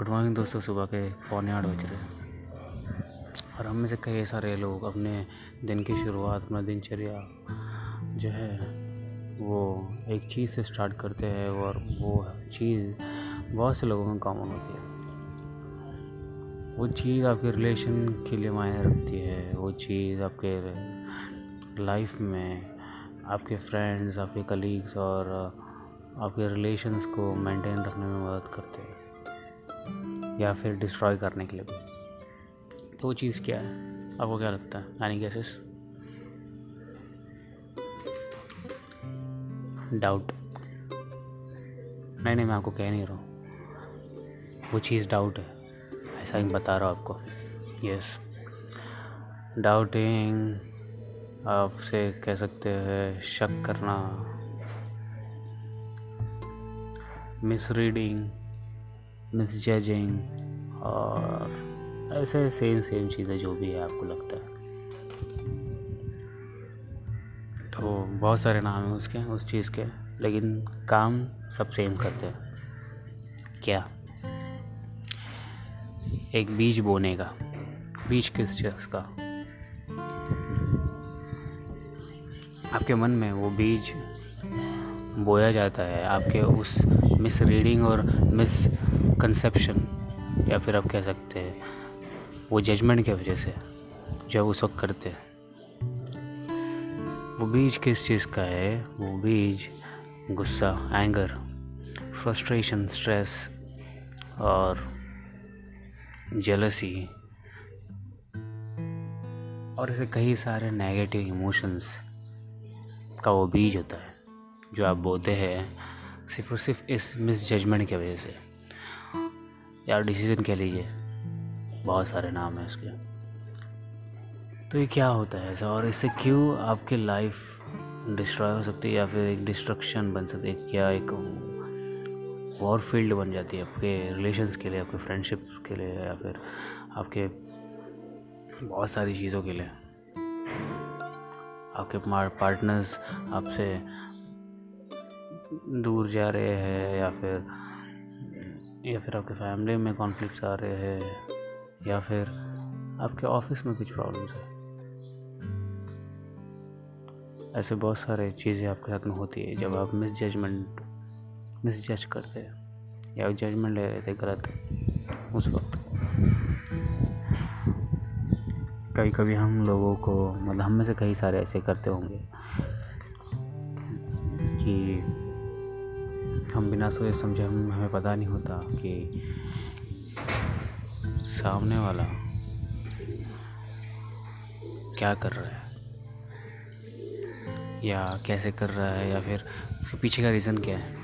Good morning दोस्तों सुबह के पौने आठ बज रहे हैं। और हम में से कई सारे लोग अपने दिन की शुरुआत, अपना दिनचर्या जो है, वो एक चीज़ से स्टार्ट करते हैं और वो चीज़ बहुत से लोगों में कॉमन होती है। वो चीज़ आपके रिलेशन के लिए मायने रखती है, वो चीज़ आपके लाइफ में आपके फ्रेंड्स आपके कलीग्स और आपके रिलेशंस को मेंटेन रखने में मदद करते हैं। या फिर डिस्ट्रॉय करने के लिए भी। तो वो चीज़ क्या है? आपको क्या लगता है? एनी गेसेस डाउट नहीं नहीं, मैं आपको कह नहीं रहा हूँ। वो चीज़ डाउट है। ऐसा ही बता रहा हूँ आपको। यस डाउटिंग आपसे कह सकते हैं, शक करना। मिसरीडिंग मिस जजिंग और ऐसे सेम सेम चीज़ें जो भी है आपको लगता है। तो बहुत सारे नाम हैं उसके, उस चीज़ के, लेकिन काम सब सेम करते हैं। क्या? एक बीज बोने का। बीज किस चीज़ का? आपके मन में वो बीज बोया जाता है, आपके उस मिस रीडिंग और मिस कंसेप्शन या फिर आप कह सकते हैं, वो जजमेंट की वजह से जो उस वक्त करते हैं। वो बीज किस चीज़ का है? वो बीज गुस्सा एंगर फ्रस्ट्रेशन स्ट्रेस और जेलसी और ऐसे कई सारे नेगेटिव इमोशंस का वो बीज होता है, जो आप बोते हैं सिर्फ़ और सिर्फ़ इस मिस जजमेंट की वजह से। या डिसीज़न कह लीजिए। बहुत सारे नाम हैं उसके। तो ये क्या होता है ऐसा? और इससे क्यों आपकी लाइफ डिस्ट्रॉय हो सकती है या फिर एक डिस्ट्रक्शन बन सकती है? क्या एक वॉर फ़ील्ड बन जाती है आपके रिलेशंस के लिए, आपके फ्रेंडशिप के लिए, या फिर आपके बहुत सारी चीज़ों के लिए? आपके पार्टनर्स आपसे दूर जा रहे हैं या फिर या फिर आपके फैमिली में कॉन्फ्लिक्ट्स आ रहे हैं, या फिर आपके ऑफ़िस में कुछ प्रॉब्लम्स है। ऐसे बहुत सारे चीज़ें आपके साथ में होती है, जब आप मिस जजमेंट मिस जज करते हैं, या जजमेंट ले रहे थे गलत, उस वक्त। कभी कभी हम लोगों को मतलब हम में से कई सारे ऐसे करते होंगे कि हम बिना सोचे समझे, हम, हमें पता नहीं होता कि सामने वाला क्या कर रहा है, या कैसे कर रहा है, या फिर पीछे का रीज़न क्या है।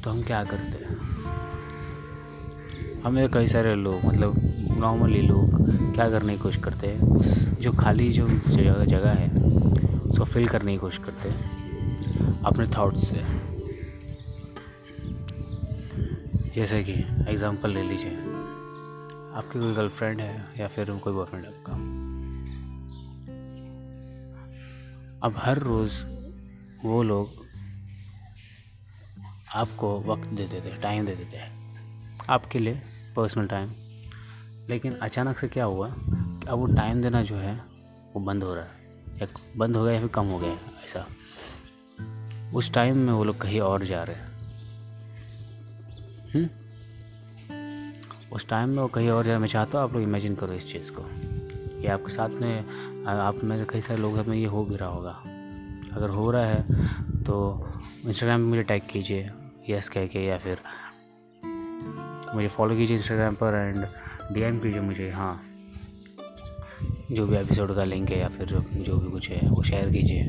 तो हम क्या करते हैं? हमें कई सारे लोग मतलब नॉर्मली लोग क्या करने की कोशिश करते हैं? उस जो खाली जो जगह जगह है, उसको फिल करने की कोशिश करते हैं, अपने थाट्स से। जैसे कि एग्ज़ाम्पल ले लीजिए। आपकी कोई गर्लफ्रेंड है या फिर कोई बॉयफ्रेंड आपका? अब हर रोज़ वो लोग आपको वक्त दे देते हैं टाइम दे देते हैं, आपके लिए पर्सनल टाइम लेकिन अचानक से क्या हुआ कि अब वो टाइम देना जो है, वो बंद हो रहा है। या बंद हो गया या फिर कम हो गया ऐसा। उस टाइम में वो लोग कहीं और जा रहे हैं? उस टाइम में वो कहीं और जाना मैं चाहता हूँ, आप लोग इमेजिन करो इस चीज़ को। कि आपके साथ में आप में से कई सारे लोग में ये हो भी रहा होगा। अगर हो रहा है तो इंस्टाग्राम पर मुझे टैग कीजिए यस कह के, या फिर मुझे फॉलो कीजिए इंस्टाग्राम पर एंड डीएम कीजिए मुझे हाँ। जो भी एपिसोड का लिंक है या फिर जो जो भी कुछ है, वो शेयर कीजिए।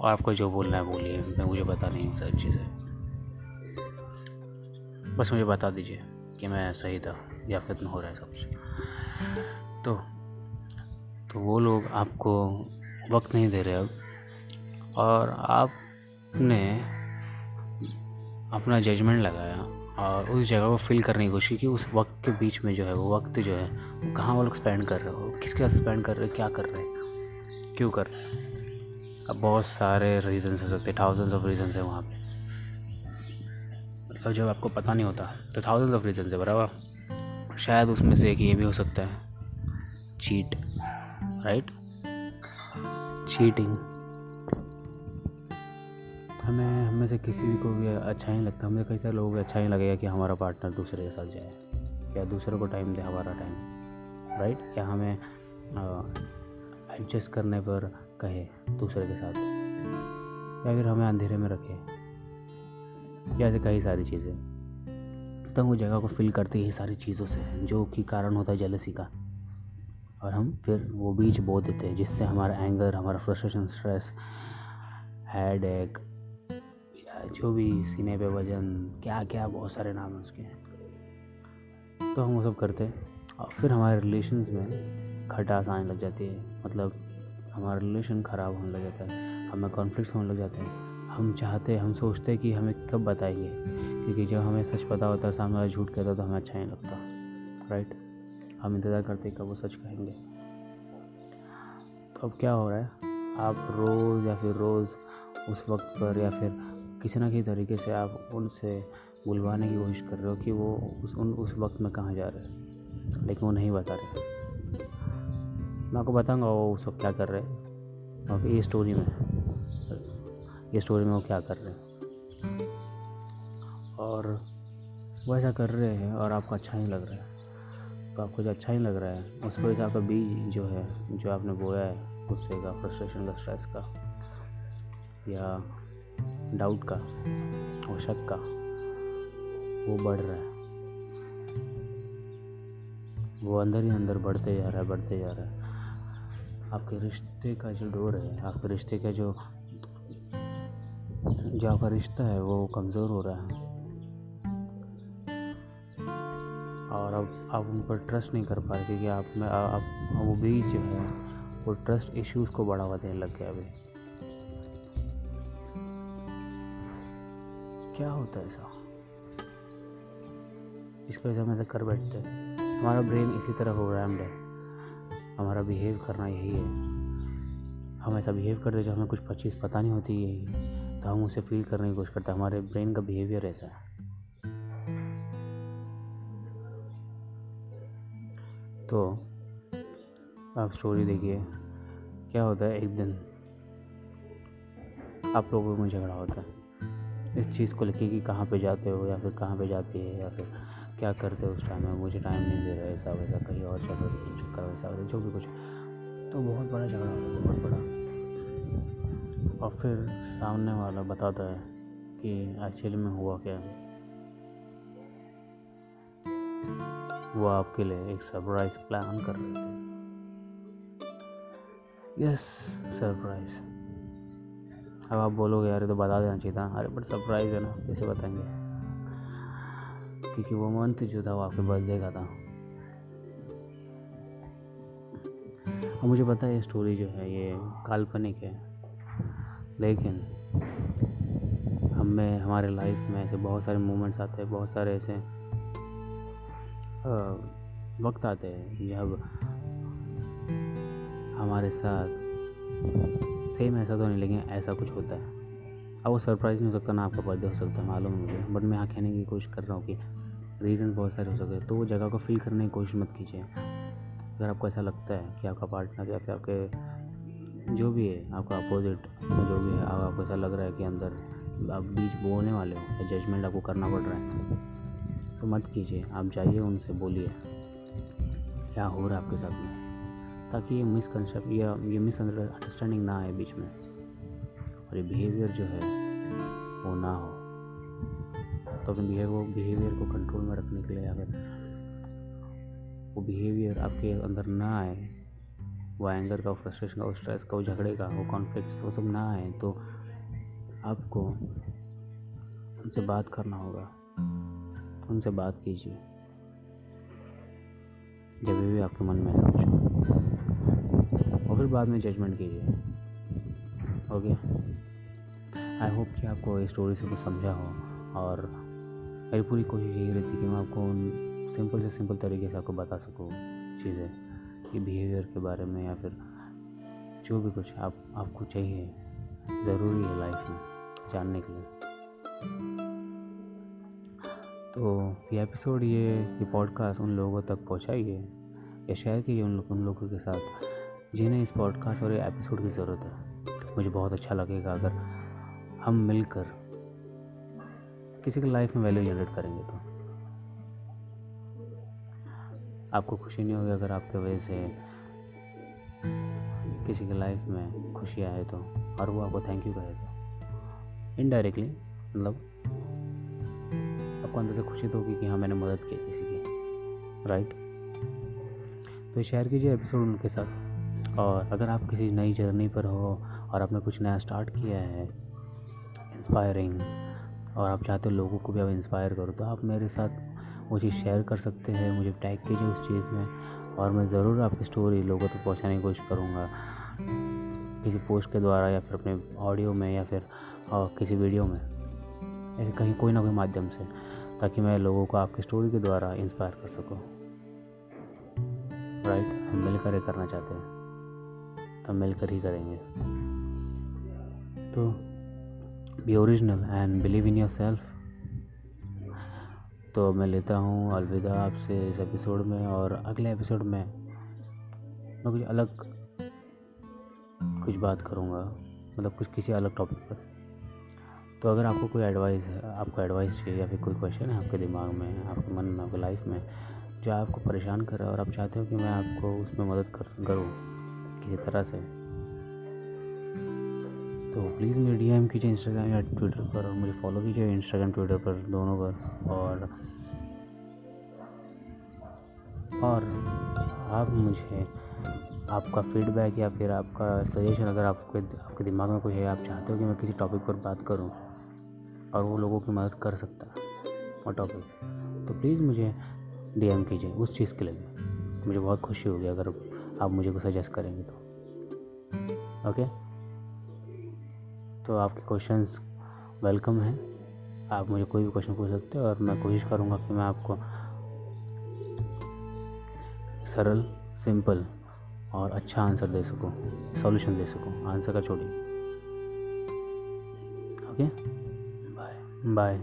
और आपको जो बोलना है, बोलिए। मैं मुझे पता नहीं सब चीज़ें। बस मुझे बता दीजिए कि मैं सही था या फिर हो रहा है सब तो तो वो लोग आपको वक्त नहीं दे रहे अब। और आपने अपना जजमेंट लगाया और उस जगह को फिल करने की कोशिश की उस वक्त के बीच में जो है, वो वक्त जो है, वो कहाँ वो लोग स्पेंड कर रहे हो? किसके साथ स्पेंड कर रहे हो? क्या कर रहे हैं? क्यों कर रहे हैं? अब बहुत सारे रीजन्स हो सकते हैं थाउजेंड्स ऑफ़ रीजन्स हैं वहाँ पे। और जब आपको पता नहीं होता तो थाउज़ेंड ऑफ़ रीज़न है बराबर। शायद उसमें से एक ये भी हो सकता है। चीट राइट चीटिंग हमें हमें से किसी भी को भी अच्छा नहीं लगता। हमें कई सारे लोगों को अच्छा नहीं लगेगा कि हमारा पार्टनर दूसरे के साथ जाए, या दूसरे को टाइम दे हमारा टाइम राइट या हमें एडजस्ट करने पर कहे दूसरे के साथ, या फिर हमें अंधेरे में रखे। या ऐसे कई सारी चीज़ें। तो वो जगह को फिल करते ही सारी चीज़ों से, जो कि कारण होता है जलसी का। और हम फिर वो बीच बो देते हैं, जिससे हमारा एंगर हमारा फ्रस्ट्रेशन स्ट्रेस हेड एक जो भी सीने पे वज़न क्या क्या बहुत सारे नाम हैं उसके। तो हम वो सब करते हैं। और फिर हमारे रिलेशन्स में खटास आने लग जाती है। मतलब हमारा रिलेशन ख़राब होने लग जाता है, हमें कॉन्फ्लिक्ट होने लग जाते हैं। हम चाहते, हम सोचते कि हमें कब बताएँगे? क्योंकि जब हमें सच पता होता है सामने वाला झूठ कहता तो हमें अच्छा नहीं लगता। राइट हम इंतज़ार करते कब वो सच कहेंगे। तो अब क्या हो रहा है? आप रोज़ या फिर रोज़ उस वक्त पर या फिर किसी ना किसी तरीके से आप उनसे बुलवाने की कोशिश कर रहे हो कि वो उस, उन, उस वक्त में कहाँ जा रहे हैं। लेकिन वो नहीं बता रहे। मैं आपको बताऊँगा वो उस वक्त क्या कर रहे हैं। और ये स्टोरी में ये स्टोरी में वो क्या कर रहे हैं? और वो ऐसा कर रहे हैं और आपको अच्छा नहीं लग रहा है। तो आपको जो अच्छा नहीं लग रहा है। उस से आपका बीज जो है, जो आपने बोया है गुस्से का फ्रस्ट्रेशन का स्ट्रेस का, या डाउट का, और शक का, वो बढ़ रहा है। वो अंदर ही अंदर बढ़ते जा रहा है, बढ़ते जा रहा है। आपके रिश्ते का जो डोर है, आपके रिश्ते का जो जो आपका रिश्ता है, वो कमज़ोर हो रहा है। और अब आप उन पर ट्रस्ट नहीं कर पा रहे, क्योंकि आप में आप वो बीच जो है, वो ट्रस्ट इश्यूज़ को बढ़ावा देने लग गया अभी। क्या होता है ऐसा? इसको वजह हम ऐसा कर बैठते हैं। हमारा ब्रेन इसी तरह प्रोग्राम्ड है हमारा बिहेव करना यही है। हम ऐसा बिहेव करते जो हमें कुछ चीज़ पता नहीं होती यही तो हम उसे फील करने की कोशिश करते हैं। हमारे ब्रेन का बिहेवियर ऐसा है। तो आप स्टोरी देखिए। क्या होता है, एक दिन आप लोगों में झगड़ा होता है। इस चीज़ को लेके कि कहाँ पे जाते हो या फिर कहाँ पे जाती है या फिर क्या करते हो उस टाइम में? मुझे टाइम नहीं दे रहा है ऐसा वैसा कहीं और चक्कर वैसा वैसा जो भी कुछ। तो बहुत बड़ा झगड़ा होता है, बहुत बड़ा। और फिर सामने वाला बताता है कि एक्चुअली में हुआ क्या है। वो आपके लिए एक सरप्राइज़ प्लान कर रहे थे। यस सरप्राइज़ अब आप बोलोगे, यार तो बता देना चाहिए था। अरे बट सरप्राइज़ है ना, कैसे बताएँगे? क्योंकि वो मंथ जो था, वो आपके बर्थडे का था। और मुझे पता है, ये स्टोरी जो है, ये काल्पनिक है। लेकिन हमें, हमारे लाइफ में ऐसे बहुत सारे मोमेंट्स आते हैं, बहुत सारे ऐसे वक्त आते हैं जब हमारे साथ सेम ऐसा तो नहीं, लेकिन ऐसा कुछ होता है। अब वो सरप्राइज़ नहीं हो सकता, ना आपका बर्थडे हो सकता है, मालूम मुझे। बट मैं यहाँ कहने की कोशिश कर रहा हूँ कि रीज़न बहुत सारे हो सकते हैं। तो वो जगह को फील करने की कोशिश मत कीजिए। अगर आपको ऐसा लगता है कि आपका पार्टनर या फिर आपके जो भी है, आपका अपोजिट जो भी है आपको ऐसा लग रहा है कि अंदर आप बीच बोलने वाले हो जजमेंट आपको करना पड़ रहा है। तो मत कीजिए, आप जाइए उनसे, बोलिए, क्या हो रहा है आपके साथ में? ताकि ये मिसकनसेप्ट या ये मिसअंडरस्टैंडिंग ना आए बीच में। और ये बिहेवियर जो है, वो ना हो। तो अपने बिहेवियर बिहेवियर को कंट्रोल में रखने के लिए अगर वो बिहेवियर आपके अंदर ना आए वो एंगर का फ्रस्ट्रेशन का, वो स्ट्रेस का, वो झगड़े का, वो कॉन्फ्लिक्ट वो सब ना आए तो आपको उनसे बात करना होगा। उनसे बात कीजिए। जब भी आपके मन में ऐसा और फिर बाद में जजमेंट कीजिए। ओके आई होप कि आपको इस स्टोरी से कुछ समझा हो। और मेरी पूरी कोशिश यही रहती कि मैं आपको सिंपल से सिंपल तरीके से आपको बता सकूँ चीज़ें। कि बिहेवियर के बारे में या फिर जो भी कुछ आप, आपको चाहिए, ज़रूरी है लाइफ में, जानने के लिए। तो ये एपिसोड ये ये पॉडकास्ट उन लोगों तक पहुँचाइए या शेयर कीजिए उन उन लोगों के साथ, जिन्हें इस पॉडकास्ट और ये एपिसोड की ज़रूरत है। मुझे बहुत अच्छा लगेगा अगर हम मिलकर किसी की लाइफ में वैल्यू जनरेट करेंगे तो। आपको खुशी नहीं होगी अगर आपके वजह से किसी की लाइफ में खुशी आए तो। और वो आपको थैंक यू कहे तो इनडायरेक्टली मतलब आपको अंदर से खुशी तो होगी कि हाँ मैंने मदद की किसी की। राइट तो शेयर कीजिए एपिसोड उनके साथ। और अगर आप किसी नई जर्नी पर हो और आपने कुछ नया स्टार्ट किया है इंस्पायरिंग और आप चाहते हो लोगों को भी आप इंस्पायर करो तो आप मेरे साथ वो चीज़ शेयर कर सकते हैं, मुझे टैग कीजिए उस चीज़ में और मैं ज़रूर आपकी स्टोरी लोगों तक तो पहुँचाने की कोशिश करूँगा। किसी पोस्ट के द्वारा या फिर अपने ऑडियो में या फिर किसी वीडियो में ऐसे कहीं कोई ना कोई माध्यम से, ताकि मैं लोगों को आपकी स्टोरी के द्वारा इंस्पायर कर सकूँ। राइट हम मिलकर ही करना चाहते हैं। तो मिलकर ही करेंगे। तो be original and believe in yourself तो मैं लेता हूँ अलविदा आपसे इस एपिसोड में और अगले एपिसोड में मैं कुछ अलग कुछ बात करूँगा मतलब कुछ किसी अलग टॉपिक पर। तो अगर आपको कोई एडवाइस है, आपको एडवाइस चाहिए या फिर कोई क्वेश्चन है आपके दिमाग में, आपके मन में, आपके लाइफ में, जो आपको परेशान कर रहा है और आप चाहते हो कि मैं आपको उसमें मदद कर करूँ किसी तरह से तो प्लीज़ मुझे डी एम कीजिए इंस्टाग्राम या ट्विटर पर और मुझे फॉलो कीजिए इंस्टाग्राम ट्विटर पर दोनों पर। और और आप मुझे, आपका फीडबैक या फिर आपका सजेशन अगर आपके आपके दिमाग में कुछ है, आप चाहते हो कि मैं किसी टॉपिक पर बात करूँ, और वो लोगों की मदद कर सकता वो टॉपिक तो प्लीज़ मुझे डीएम कीजिए उस चीज़ के लिए। मुझे बहुत खुशी होगी अगर आप मुझे को सजेस्ट करेंगे तो। ओके तो आपके क्वेश्चंस वेलकम हैं। आप मुझे कोई भी क्वेश्चन पूछ सकते हैं और मैं कोशिश करूँगा कि मैं आपको सरल सिंपल और अच्छा आंसर दे सकूँ सॉल्यूशन दे सकूँ आंसर का छोड़िए ओके बाय बाय